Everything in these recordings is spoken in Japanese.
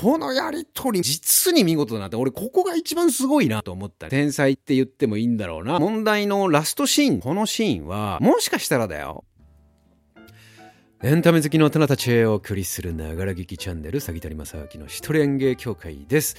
このやりとり、実に見事だなって、俺ここが一番すごいなと思った。天才って言ってもいいんだろうな。問題のラストシーン、このシーンは、もしかしたらだよ、エンタメ好きの大人たちへお送りするながら劇チャンネル、詐欺谷正明の一人演芸協会です。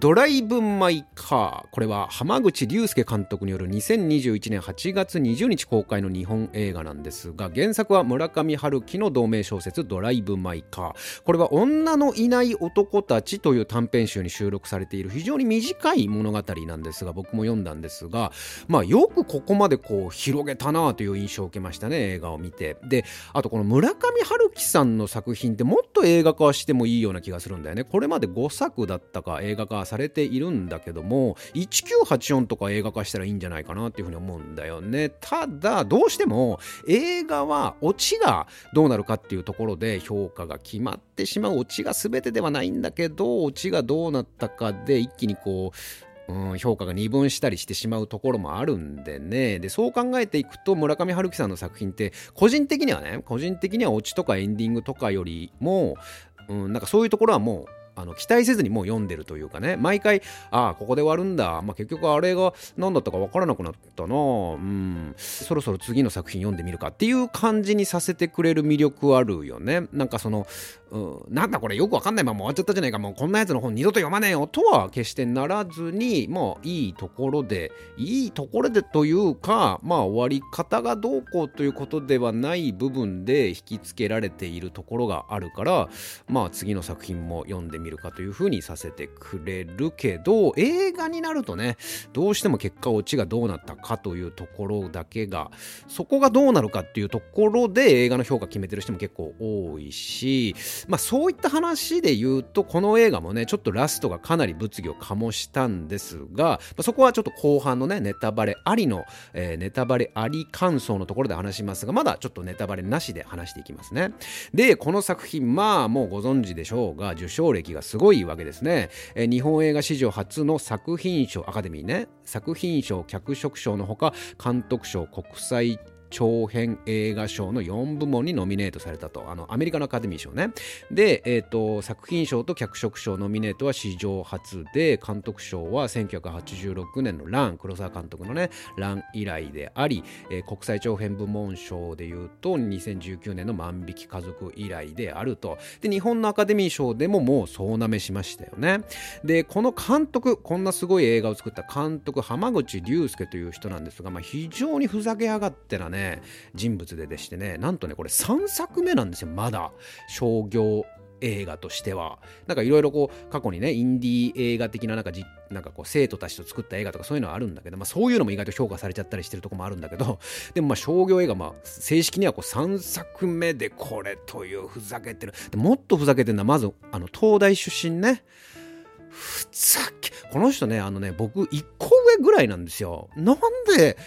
ドライブ・マイ・カー。これは浜口竜介監督による2021年8月20日公開の日本映画なんですが、原作は村上春樹の同名小説ドライブ・マイ・カー。これは女のいない男たちという短編集に収録されている非常に短い物語なんですが、僕も読んだんですが、まあよくここまでこう広げたなという印象を受けましたね、映画を見て。で、あとこの村上春樹さんの作品ってもっと映画化してもいいような気がするんだよね。これまで5作だったか映画化されているんだけども、1984とか映画化したらいいんじゃないかなっていうふうに思うんだよね。ただ、どうしても映画はオチがどうなるかっていうところで評価が決まってしまうオチが全てではないんだけど、オチがどうなったかで一気にこう、うん、評価が二分したりしてしまうところもあるんでね。で、そう考えていくと、村上春樹さんの作品って、個人的にはね、個人的にはオチとかエンディングとかよりも、うん、なんかそういうところはもう、あの期待せずにもう読んでるというかね。毎回ああここで終わるんだ、まあ、結局あれが何だったか分からなくなったな。うん。そろそろ次の作品読んでみるかっていう感じにさせてくれる魅力あるよね。なんかその、うん、なんだこれよく分かんないまま終わっちゃったじゃないかもうこんなやつの本二度と読まねえよとは決してならずにまあいいところでいいところでというかまあ終わり方がどうこうということではない部分で引きつけられているところがあるからまあ次の作品も読んでみるかというふうにさせてくれるけど映画になるとねどうしても結果オチがどうなったかというところだけがそこがどうなるかっていうところで映画の評価決めてる人も結構多いしまあそういった話で言うとこの映画もねちょっとラストがかなり物議を醸したんですが、まあ、そこはちょっと後半のねネタバレありの、えー、ネタバレあり感想のところで話しますがまだちょっとネタバレなしで話していきますね。でこの作品まあもうご存知でしょうが受賞歴がすごいわけですね、え日本映画史上初の作品賞アカデミーね作品賞脚色賞のほか監督賞国際長編映画賞の4部門にノミネートされたと。あの、アメリカのアカデミー賞ね。で、えっ、ー、と、作品賞と脚色賞ノミネートは史上初で、監督賞は1986年のラン、黒沢監督のね、ラン以来であり、えー、国際長編部門賞でいうと、2019年の万引き家族以来であると。で、日本のアカデミー賞でももう総なめしましたよね。で、この監督、こんなすごい映画を作った監督、浜口竜介という人なんですが、まあ、非常にふざけやがってなね、ね人物ででしてねなんとねこれ3作目なんですよまだ。商業映画としては。なんかいろいろこう過去にねインディー映画的ななんかじなんかこう生徒たちと作った映画とかそういうのはあるんだけど、まあ、そういうのも意外と評価されちゃったりしてるとこもあるんだけどでもまあ商業映画まあ正式にはこう3作目でこれというふざけてる。もっとふざけてるのはまずあの東大出身ね。ふざけこの人ねあのね僕1個上ぐらいなんですよ。なんで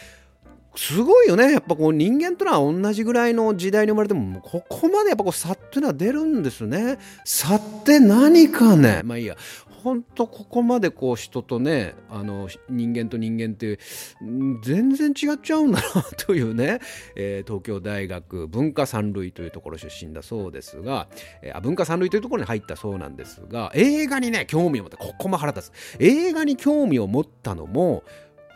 すごいよね。やっぱこう人間というのは同じぐらいの時代に生まれても、ここまでやっぱこう差っていうのは出るんですね。差って何かね。まあいいや。ほんとここまでこう人とね、あの人間と人間って全然違っちゃうんだなというね、えー、東京大学文化三類というところ出身だそうですが、えー、文化三類というところに入ったそうなんですが、映画にね、興味を持って、ここも腹立つ。映画に興味を持ったのも、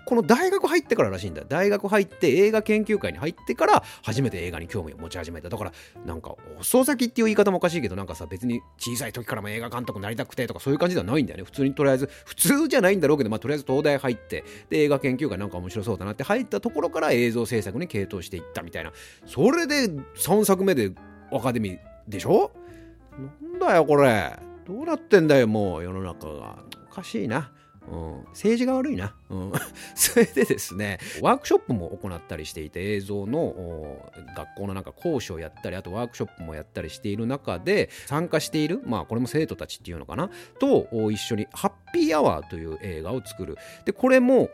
この大学入ってかららしいんだ大学入って映画研究会に入ってから初めて映画に興味を持ち始めた。だからなんか遅咲きっていう言い方もおかしいけどなんかさ別に小さい時からも映画監督になりたくてとかそういう感じではないんだよね。普通にとりあえず普通じゃないんだろうけどまあとりあえず東大入ってで映画研究会なんか面白そうだなって入ったところから映像制作に傾倒していったみたいな。それで3作目でアカデミーでしょ？なんだよこれ。どうなってんだよもう世の中が。おかしいな。うん、政治が悪いな、うん、それでですねワークショップも行ったりしていて映像の学校のなんか講師をやったりあとワークショップもやったりしている中で参加しているまあこれも生徒たちっていうのかな？と一緒にハッピーアワーという映画を作る。でこれも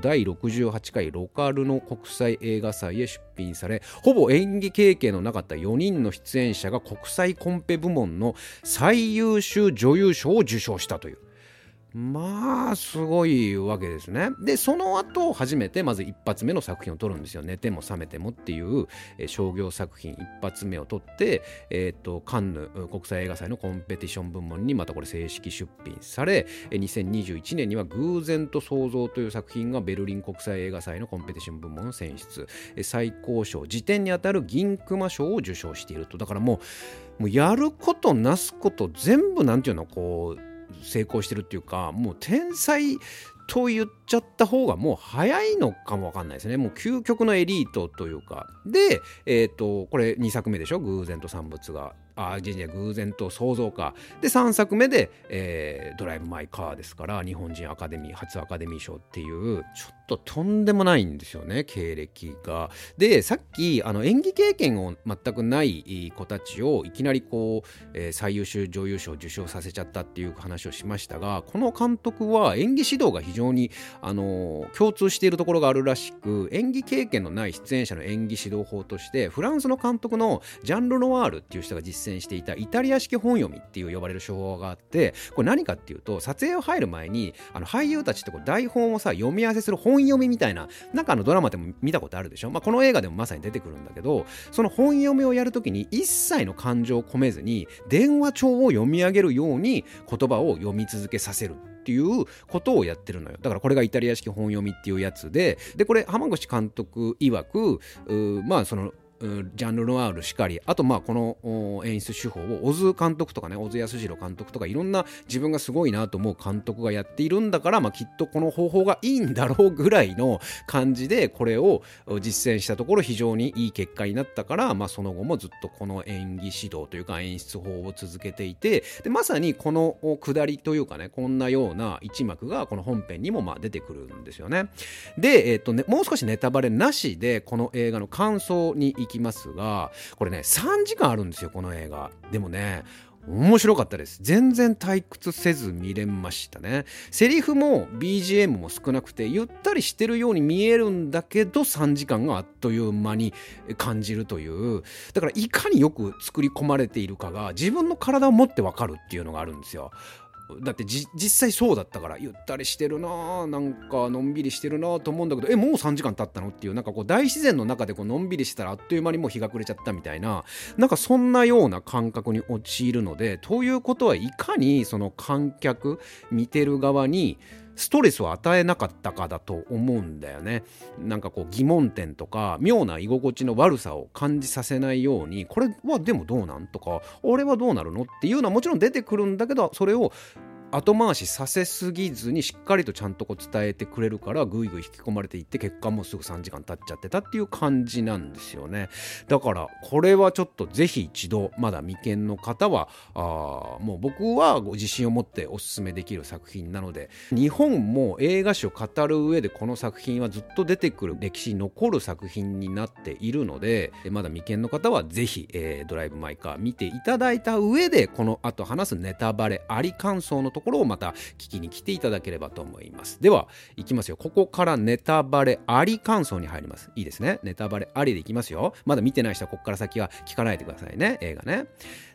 第68回ロカルの国際映画祭へ出品されほぼ演技経験のなかった4人の出演者が国際コンペ部門の最優秀女優賞を受賞したというまあすごいわけですね。でその後初めてまず一発目の作品を撮るんですよ「寝ても覚めても」っていう、えー、商業作品。一発目を撮って、えーと、カンヌ国際映画祭のコンペティション部門にまたこれ正式出品され2021年には「偶然と想像」という作品がベルリン国際映画祭のコンペティション部門選出。最高賞辞典にあたる銀熊賞を受賞していると。だからもうもうやることなすこと全部なんていうのこう成功してるっていうかもう天才と言っちゃった方がもう早いのかもわかんないですね。もう究極のエリートというか。で、えっ、ー、と、これ2作目でしょ？偶然と産物が。あ、じゃ偶然と想像か。で、3作目で、えー、ドライブ・マイ・カーですから、日本人アカデミー、初アカデミー賞っていう、ちょっととんでもないんですよね、経歴が。で、さっき、あの、演技経験を全くない子たちをいきなりこう、えー、最優秀女優賞を受賞させちゃったっていう話をしましたが、この監督は演技指導が非常に、あの、共通しているところがあるらしく、演技経験のない出演者の演技指導法として、フランスの監督のジャンル・ノワールっていう人が実際践していたイタリア式本読みっていう呼ばれる手法があって、これ何かっていうと、撮影を入る前に、あの俳優たちってこう台本をさ、読み合わせする本読みみたいな、なんかあのドラマでも見たことあるでしょ？まあ、この映画でもまさに出てくるんだけど、その本読みをやるときに一切の感情を込めずに、電話帳を読み上げるように言葉を読み続けさせるっていうことをやってるのよ。だからこれがイタリア式本読みっていうやつででこれ浜口監督曰くまあそのジャンルノワールしかりあとまあこの演出手法を小津監督とかね小津安二郎監督とかいろんな自分がすごいなと思う監督がやっているんだから、まあ、きっとこの方法がいいんだろうぐらいの感じでこれを実践したところ非常にいい結果になったから、まあ、その後もずっとこの演技指導というか演出法を続けていてでまさにこの下りというかねこんなような一幕がこの本編にもまあ出てくるんですよね。で、えっとね、もう少しネタバレなしでこの映画の感想に行きますがこれね3時間あるんですよこの映画でもね面白かったです。全然退屈せず見れましたね。セリフも BGM も少なくて、ゆったりしてるように見えるんだけど、3時間があっという間に感じるという。だから、いかによく作り込まれているかが、自分の体を持ってわかるっていうのがあるんですよ。だって実際そうだったからゆったりしてるななんかのんびりしてるなと思うんだけどえもう3時間経ったのっていうなんかこう大自然の中でこうのんびりしたらあっという間にもう日が暮れちゃったみたいななんかそんなような感覚に陥るのでということはいかにその観客見てる側にストレスを与えなかったかだと思うんだよね。なんかこう疑問点とか妙な居心地の悪さを感じさせないようにこれはでもどうなんとか俺はどうなるのっていうのはもちろん出てくるんだけどそれを後回しさせすぎずにしっかりとちゃんとこう伝えてくれるからぐいぐい引き込まれていって結果もすぐ3時間経っちゃってたっていう感じなんですよね。だからこれはちょっとぜひ一度まだ未見の方はあもう僕はご自信を持っておすすめできる作品なので日本も映画史を語る上でこの作品はずっと出てくる歴史に残る作品になっているのでまだ未見の方はぜひ、えー、ドライブ・マイ・カー見ていただいた上でこの後話すネタバレあり感想のところをまた聞きに来ていただければと思います。ではいきますよ。ここからネタバレあり感想に入ります。いいですね。ネタバレありでいきますよ。まだ見てない人はここから先は聞かないでくださいね。映画ね。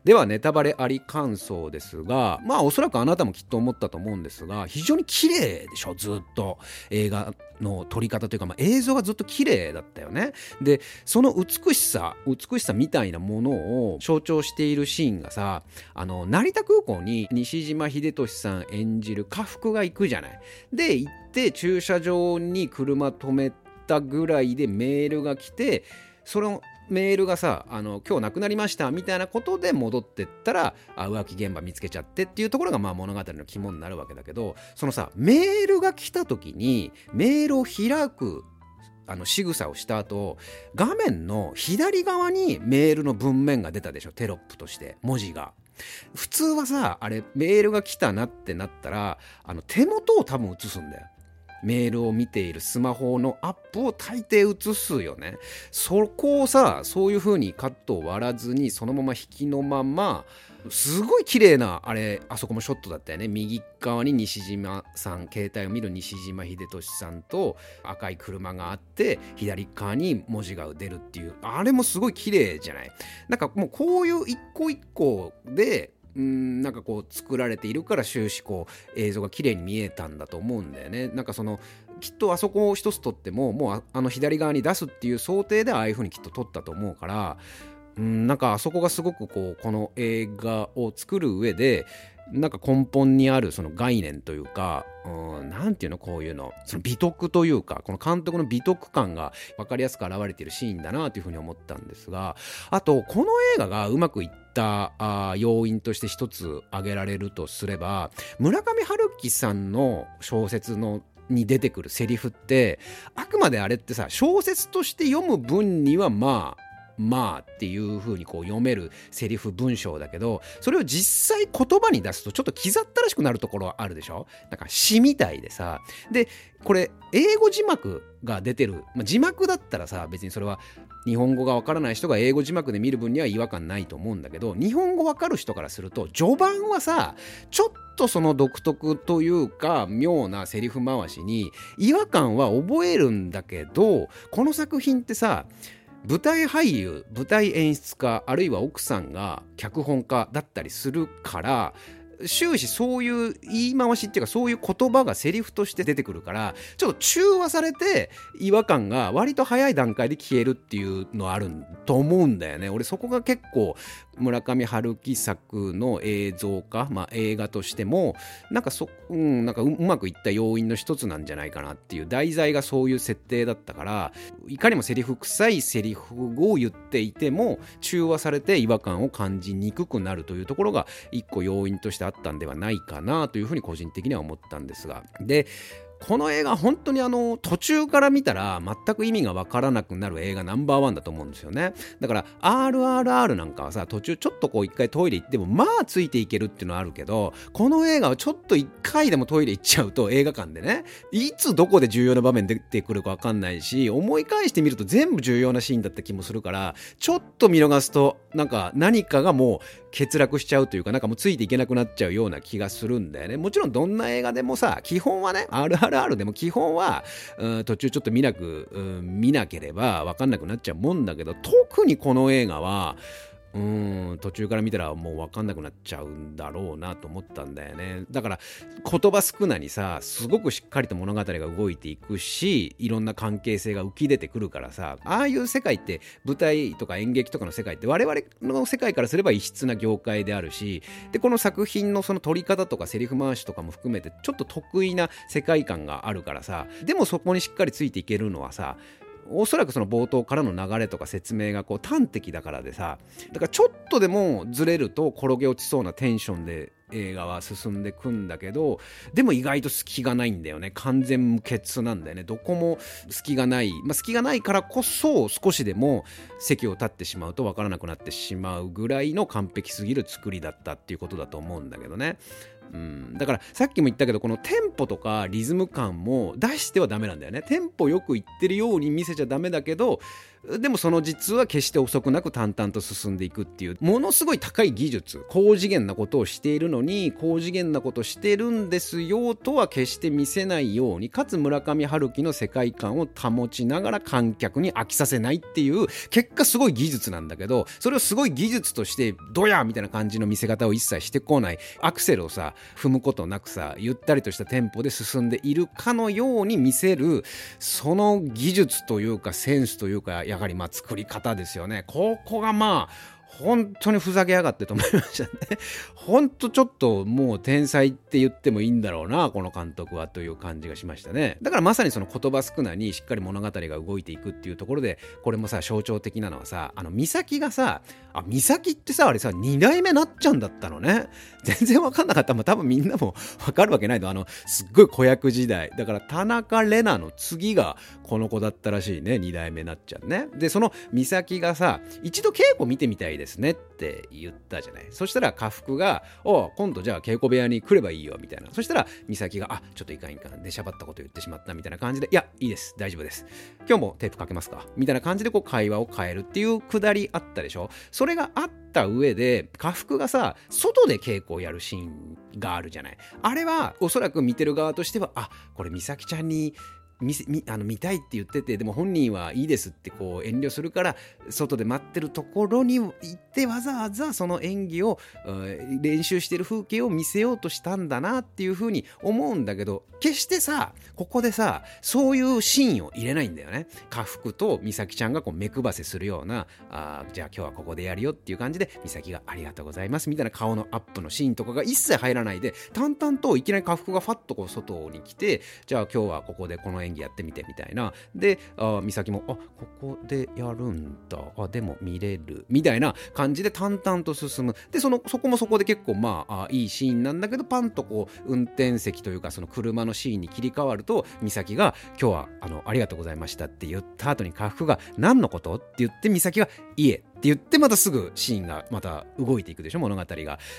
ではネタバレあり感想ですがまあおそらくあなたもきっと思ったと思うんですが非常に綺麗でしょずっと映画の撮り方というか、まあ、映像がずっと綺麗だったよね。でその美しさ美しさみたいなものを象徴しているシーンがさあの成田空港に西島秀俊さん演じる家福が行くじゃない。で行って駐車場に車止めたぐらいでメールが来てそのメールがさあの今日亡くなりましたみたいなことで戻ってったらあ浮気現場見つけちゃってっていうところがまあ物語の肝になるわけだけどそのさメールが来た時にメールを開くあの仕草をした後画面の左側にメールの文面が出たでしょテロップとして文字が。普通はさあれメールが来たなってなったらあの手元を多分映すんだよ。メールを見ているスマホのアップを大抵映すよね。そこをさ、そういう風にカットを割らずに、そのまま引きのまま、すごい綺麗な、あれ、あそこもショットだったよね。右側に西島さん、携帯を見る西島秀俊さんと赤い車があって、左側に文字が出るっていう、あれもすごい綺麗じゃない？なんかもうこういう一個一個で、うんなんかこう作られているから終始こう映像が綺麗に見えたんだと思うんだよね。なんかそのきっとあそこを一つ撮ってももうあの左側に出すっていう想定でああいう風にきっと撮ったと思うから。うんなんかあそこがすごくこうこの映画を作る上でなんか根本にあるその概念というか、うん、なんていうのこういうの、その美徳というか、この監督の美徳感が分かりやすく現れているシーンだなというふうに思ったんですが、あと、この映画がうまくいったあ要因として一つ挙げられるとすれば、村上春樹さんの小説のに出てくるセリフってあくまであれってさ小説として読む分にはまあまあっていう風にこう読めるセリフ文章だけどそれを実際言葉に出すとちょっと気ざったらしくなるところはあるでしょ？なんか詩みたいでさ。でこれ英語字幕が出てる、まあ、字幕だったらさ別にそれは日本語がわからない人が英語字幕で見る分には違和感ないと思うんだけど日本語わかる人からすると序盤はさちょっとその独特というか妙なセリフ回しに違和感は覚えるんだけどこの作品ってさ舞台俳優舞台演出家あるいは奥さんが脚本家だったりするから終始そういう言い回しっていうかそういう言葉がセリフとして出てくるからちょっと中和されて違和感が割と早い段階で消えるっていうのあると思うんだよね。俺そこが結構村上春樹作の映像化、まあ、映画としてもなんかそ、うん、なんかうまくいった要因の一つなんじゃないかなっていう題材がそういう設定だったからいかにもセリフ臭いセリフを言っていても中和されて違和感を感じにくくなるというところが一個要因としてあったんではないかなというふうに個人的には思ったんですが。でこの映画本当にあの途中から見たら全く意味がわからなくなる映画ナンバーワンだと思うんですよね。だから RRR なんかはさ途中ちょっとこう一回トイレ行ってもまあついていけるっていうのはあるけどこの映画はちょっと一回でもトイレ行っちゃうと映画館でねいつどこで重要な場面出てくるかわかんないし思い返してみると全部重要なシーンだった気もするからちょっと見逃すとなんか何かがもう欠落しちゃうというかなんかもうついていけなくなっちゃうような気がするんだよね。もちろんどんな映画でもさ基本はね RRR でも基本は、途中ちょっと見なく、見なければわかんなくなっちゃうもんだけど特にこの映画はうん途中から見たらもう分かんなくなっちゃうんだろうなと思ったんだよね。だから言葉少なにさすごくしっかりと物語が動いていくしいろんな関係性が浮き出てくるからさああいう世界って舞台とか演劇とかの世界って我々の世界からすれば異質な業界であるしでこの作品のその撮り方とかセリフ回しとかも含めてちょっと得意な世界観があるからさでもそこにしっかりついていけるのはさおそらくその冒頭からの流れとか説明がこう端的だからでさだからちょっとでもずれると転げ落ちそうなテンションで映画は進んでくんだけどでも意外と隙がないんだよね。完全無欠なんだよね。どこも隙がない、まあ、隙がないからこそ少しでも席を立ってしまうと分からなくなってしまうぐらいの完璧すぎる作りだったっていうことだと思うんだけどね。うん、だからさっきも言ったけどこのテンポとかリズム感も出してはダメなんだよね。テンポよくいってるように見せちゃダメだけどでもその実は決して遅くなく淡々と進んでいくっていうものすごい高い技術高次元なことをしているのに高次元なことしてるんですよとは決して見せないようにかつ村上春樹の世界観を保ちながら観客に飽きさせないっていう結果すごい技術なんだけどそれをすごい技術としてドヤみたいな感じの見せ方を一切してこないアクセルをさ踏むことなくさゆったりとしたテンポで進んでいるかのように見せるその技術というかセンスというかやはりまあ作り方ですよね。ここがまあ本当にふざけやがってと思いましたね。本当ちょっともう天才って言ってもいいんだろうな、この監督はという感じがしましたね。だからまさにその言葉少なにしっかり物語が動いていくっていうところで、これもさ、象徴的なのはさ、あの、美咲がさ、あ、美咲ってさ、あれさ、2代目なっちゃんだったのね。全然わかんなかった。まあ多分みんなもわかるわけないの。あの、すっごい子役時代。だから田中玲奈の次がこの子だったらしいね。2代目なっちゃんね。で、その美咲がさ、一度稽古見てみたいですねって言ったじゃない。そしたら家福が、お今度じゃあ稽古部屋に来ればいいよ、みたいな。そしたら美咲が、あ、ちょっといかんいかん。でしゃばったこと言ってしまったみたいな感じで、いや、いいです。大丈夫です。今日もテープかけますかみたいな感じでこう会話を変えるっていうくだりあったでしょ。それがあった上で、家福がさ、外で稽古をやるシーンがあるじゃない。あれは、おそらく見てる側としては、あ、これ美咲ちゃんに見せ見あの見たいって言っててでも本人はいいですってこう遠慮するから外で待ってるところに行ってわざわざその演技を練習してる風景を見せようとしたんだなっていうふうに思うんだけど決してさここでさそういうシーンを入れないんだよね。家福と美咲ちゃんがこう目配せするようなあじゃあ今日はここでやるよっていう感じで美咲がありがとうございますみたいな顔のアップのシーンとかが一切入らないで淡々といきなり家福がファッとこう外に来てじゃあ今日はここでこの演技演技やってみてみたいな。であ美咲もあここでやるんだ。あでも見れる。みたいな感じで淡々と進む。でそのそこもそこで結構まああいいシーンなんだけどパンとこう運転席というかその車のシーンに切り替わると美咲が今日はあのありがとうございましたって言った後に家福が何のこと？って言って美咲が家って言ってまたすぐシーンがまた動いていくでしょ物語が。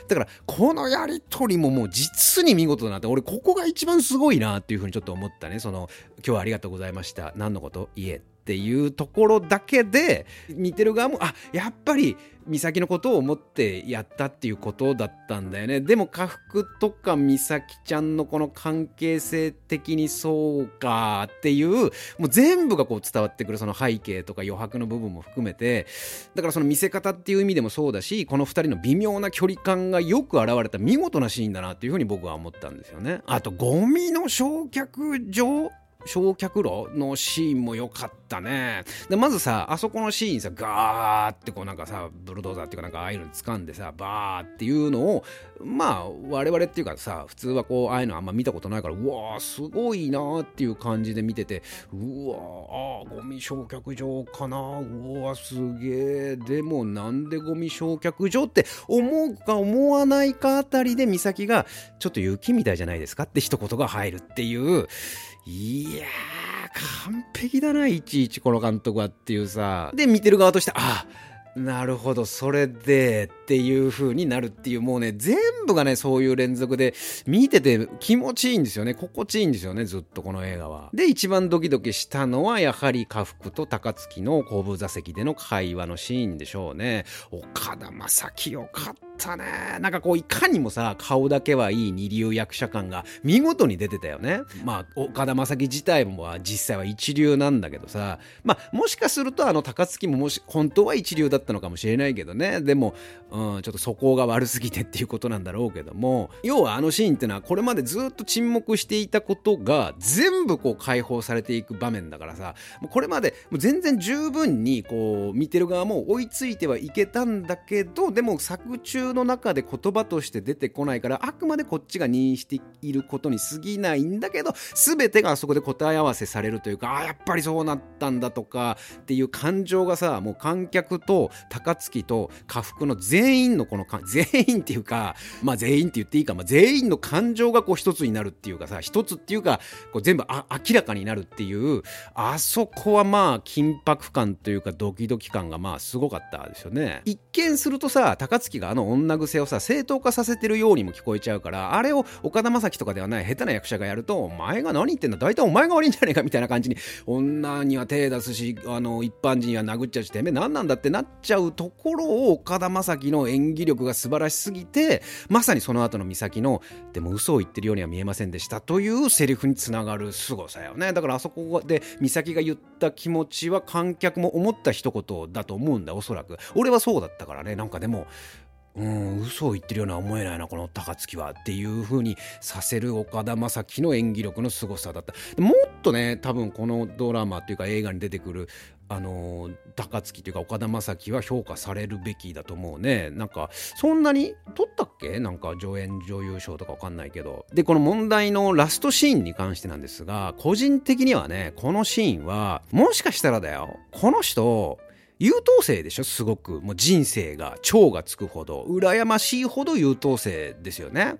だからこのやり取りももう実に見事だなって俺ここが一番すごいなっていうふうにちょっと思ったね。その今日はありがとうございました。何のこと？家っていうところだけで見てる側もあやっぱり美咲のことを思ってやったっていうことだったんだよね。でも家福とか美咲ちゃんのこの関係性的にそうかっていうもう全部がこう伝わってくるその背景とか余白の部分も含めて。だからその見せ方っていう意味でもそうだしこの2人の微妙な距離感がよく現れた見事なシーンだなっていうふうに僕は思ったんですよね。あとゴミの焼却場焼却炉のシーンも良かったね。で、まずさ、あそこのシーンさ、ガーってこうなんかさ、ブルドーザーっていうかなんかああいうの掴んでさ、バーっていうのを、まあ、我々っていうかさ、普通はこう、ああいうのあんま見たことないから、うわー、すごいなーっていう感じで見てて、うわー、あゴミ焼却場かなうわすげえ。でもなんでゴミ焼却場って思うか思わないかあたりで、美咲が、ちょっと雪みたいじゃないですかって一言が入るっていう、いやー、完璧だな、いちいちこの監督はっていうさ。で、見てる側として、あなるほど、それでっていう風になるっていう、もうね、全部がね、そういう連続で、見てて気持ちいいんですよね。心地いいんですよね、ずっとこの映画は。で、一番ドキドキしたのは、やはり家福と高槻の後部座席での会話のシーンでしょうね。岡田将生よかった。ったね。なんかこう、いかにもさ、顔だけはいい二流役者感が見事に出てたよね。まあ、岡田将生自体も実際は一流なんだけどさ、まあ、もしかするとあの高槻ももし、本当は一流だったのかもしれないけどね。でも、うん、ちょっと素行が悪すぎてっていうことなんだろうけども、要はあのシーンってのはこれまでずっと沈黙していたことが全部こう解放されていく場面だからさ、これまで全然十分にこう見てる側も追いついてはいけたんだけど、でも作中の中で言葉として出てこないからあくまでこっちが認していることに過ぎないんだけど全てがあそこで答え合わせされるというかあやっぱりそうなったんだとかっていう感情がさもう観客と高槻と家福の全員のこの全員っていうかまあ全員って言っていいか、まあ、全員の感情がこう一つになるっていうかさ一つっていうかこう全部明らかになるっていうあそこはまあ緊迫感というかドキドキ感がまあすごかったですよね。一見するとさ高槻があの女癖をさ正当化させてるようにも聞こえちゃうからあれを岡田将生とかではない下手な役者がやるとお前が何言ってんだ大体お前が悪いんじゃねえかみたいな感じに女には手出すしあの一般人は殴っちゃうしてめえ何なんだってなっちゃうところを岡田将生の演技力が素晴らしすぎてまさにその後の美咲のでも嘘を言ってるようには見えませんでしたというセリフにつながる凄さよね。だからあそこで美咲が言った気持ちは観客も思った一言だと思うんだおそらく。俺はそうだったからね。なんかでもうん嘘を言ってるような思えないなこの高槻はっていう風にさせる岡田将生の演技力の凄さだった。もっとね多分このドラマっていうか映画に出てくるあの高槻というか岡田将生は評価されるべきだと思うね。なんかそんなに撮ったっけ？なんか助演女優賞とかわかんないけど。でこの問題のラストシーンに関してなんですが個人的にはねこのシーンはもしかしたらだよ。この人優等生でしょ？すごく。もう人生が蝶がつくほど。羨ましいほど優等生ですよね。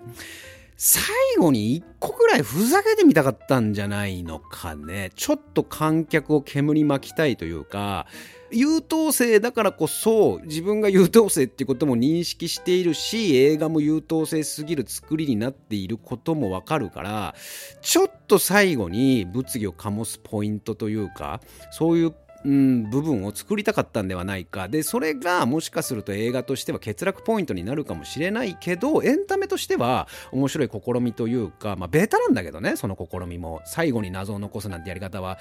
最後に一個ぐらいふざけてみたかったんじゃないのかね。ちょっと観客を煙巻きたいというか優等生だからこそ自分が優等生っていうことも認識しているし映画も優等生すぎる作りになっていることもわかるからちょっと最後に物議を醸すポイントというかそういううん、部分を作りたかったんではないか。でそれがもしかすると映画としては欠落ポイントになるかもしれないけどエンタメとしては面白い試みというか、まあ、ベタなんだけどねその試みも。最後に謎を残すなんてやり方は。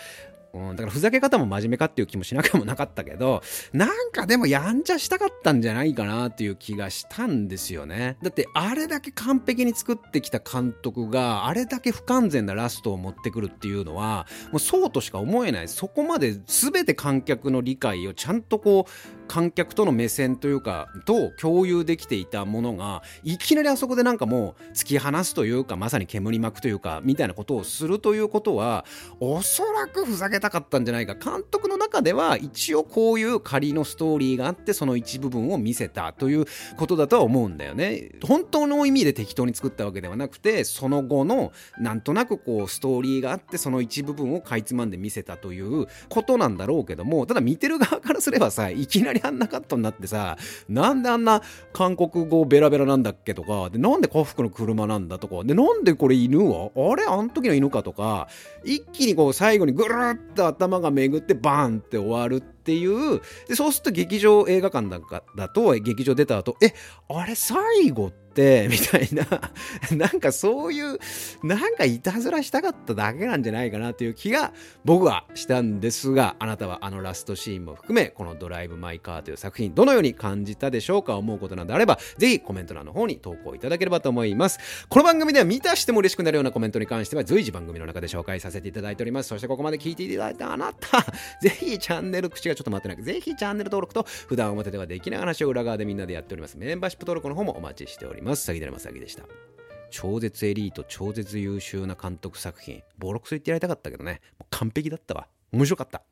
うん、だからふざけ方も真面目かっていう気もしなくもなかったけど、なんかでもやんちゃしたかったんじゃないかなっていう気がしたんですよね。だってあれだけ完璧に作ってきた監督があれだけ不完全なラストを持ってくるっていうのは、もうそうとしか思えない。そこまで全て観客の理解をちゃんとこう、観客との目線というかと共有できていたものがいきなりあそこでなんかもう突き放すというかまさに煙巻くというかみたいなことをするということはおそらくふざけたかったんじゃないか。監督の中では一応こういう仮のストーリーがあってその一部分を見せたということだとは思うんだよね。本当の意味で適当に作ったわけではなくてその後のなんとなくこうストーリーがあってその一部分をかいつまんで見せたということなんだろうけどもただ見てる側からすればさいきなりあんなカットになってさ、なんであんな韓国語ベラベラなんだっけとか、で、なんで幸福の車なんだとか、で、なんでこれ犬はあれあの時の犬かとか、一気にこう最後にぐるっと頭が巡ってバーンって終わるってていう、で、そうすると劇場映画館だだと、劇場出た後、え、あれ最後って、みたいな、なんかそういう、なんかいたずらしたかっただけなんじゃないかなという気が僕はしたんですが、あなたはあのラストシーンも含め、このドライブ・マイ・カーという作品、どのように感じたでしょうか思うことなどあれば、ぜひコメント欄の方に投稿いただければと思います。この番組では見たしても嬉しくなるようなコメントに関しては随時番組の中で紹介させていただいております。そしてここまで聞いていただいたあなた、ぜひチャンネル口がちょっと待ってなくぜひチャンネル登録と普段表ではできない話を裏側でみんなでやっておりますメンバーシップ登録の方もお待ちしております。詐欺だれまさぎでした。超絶エリート、超絶優秀な監督作品。ボロクソ言ってやりたかったけどね。もう完璧だったわ。面白かった。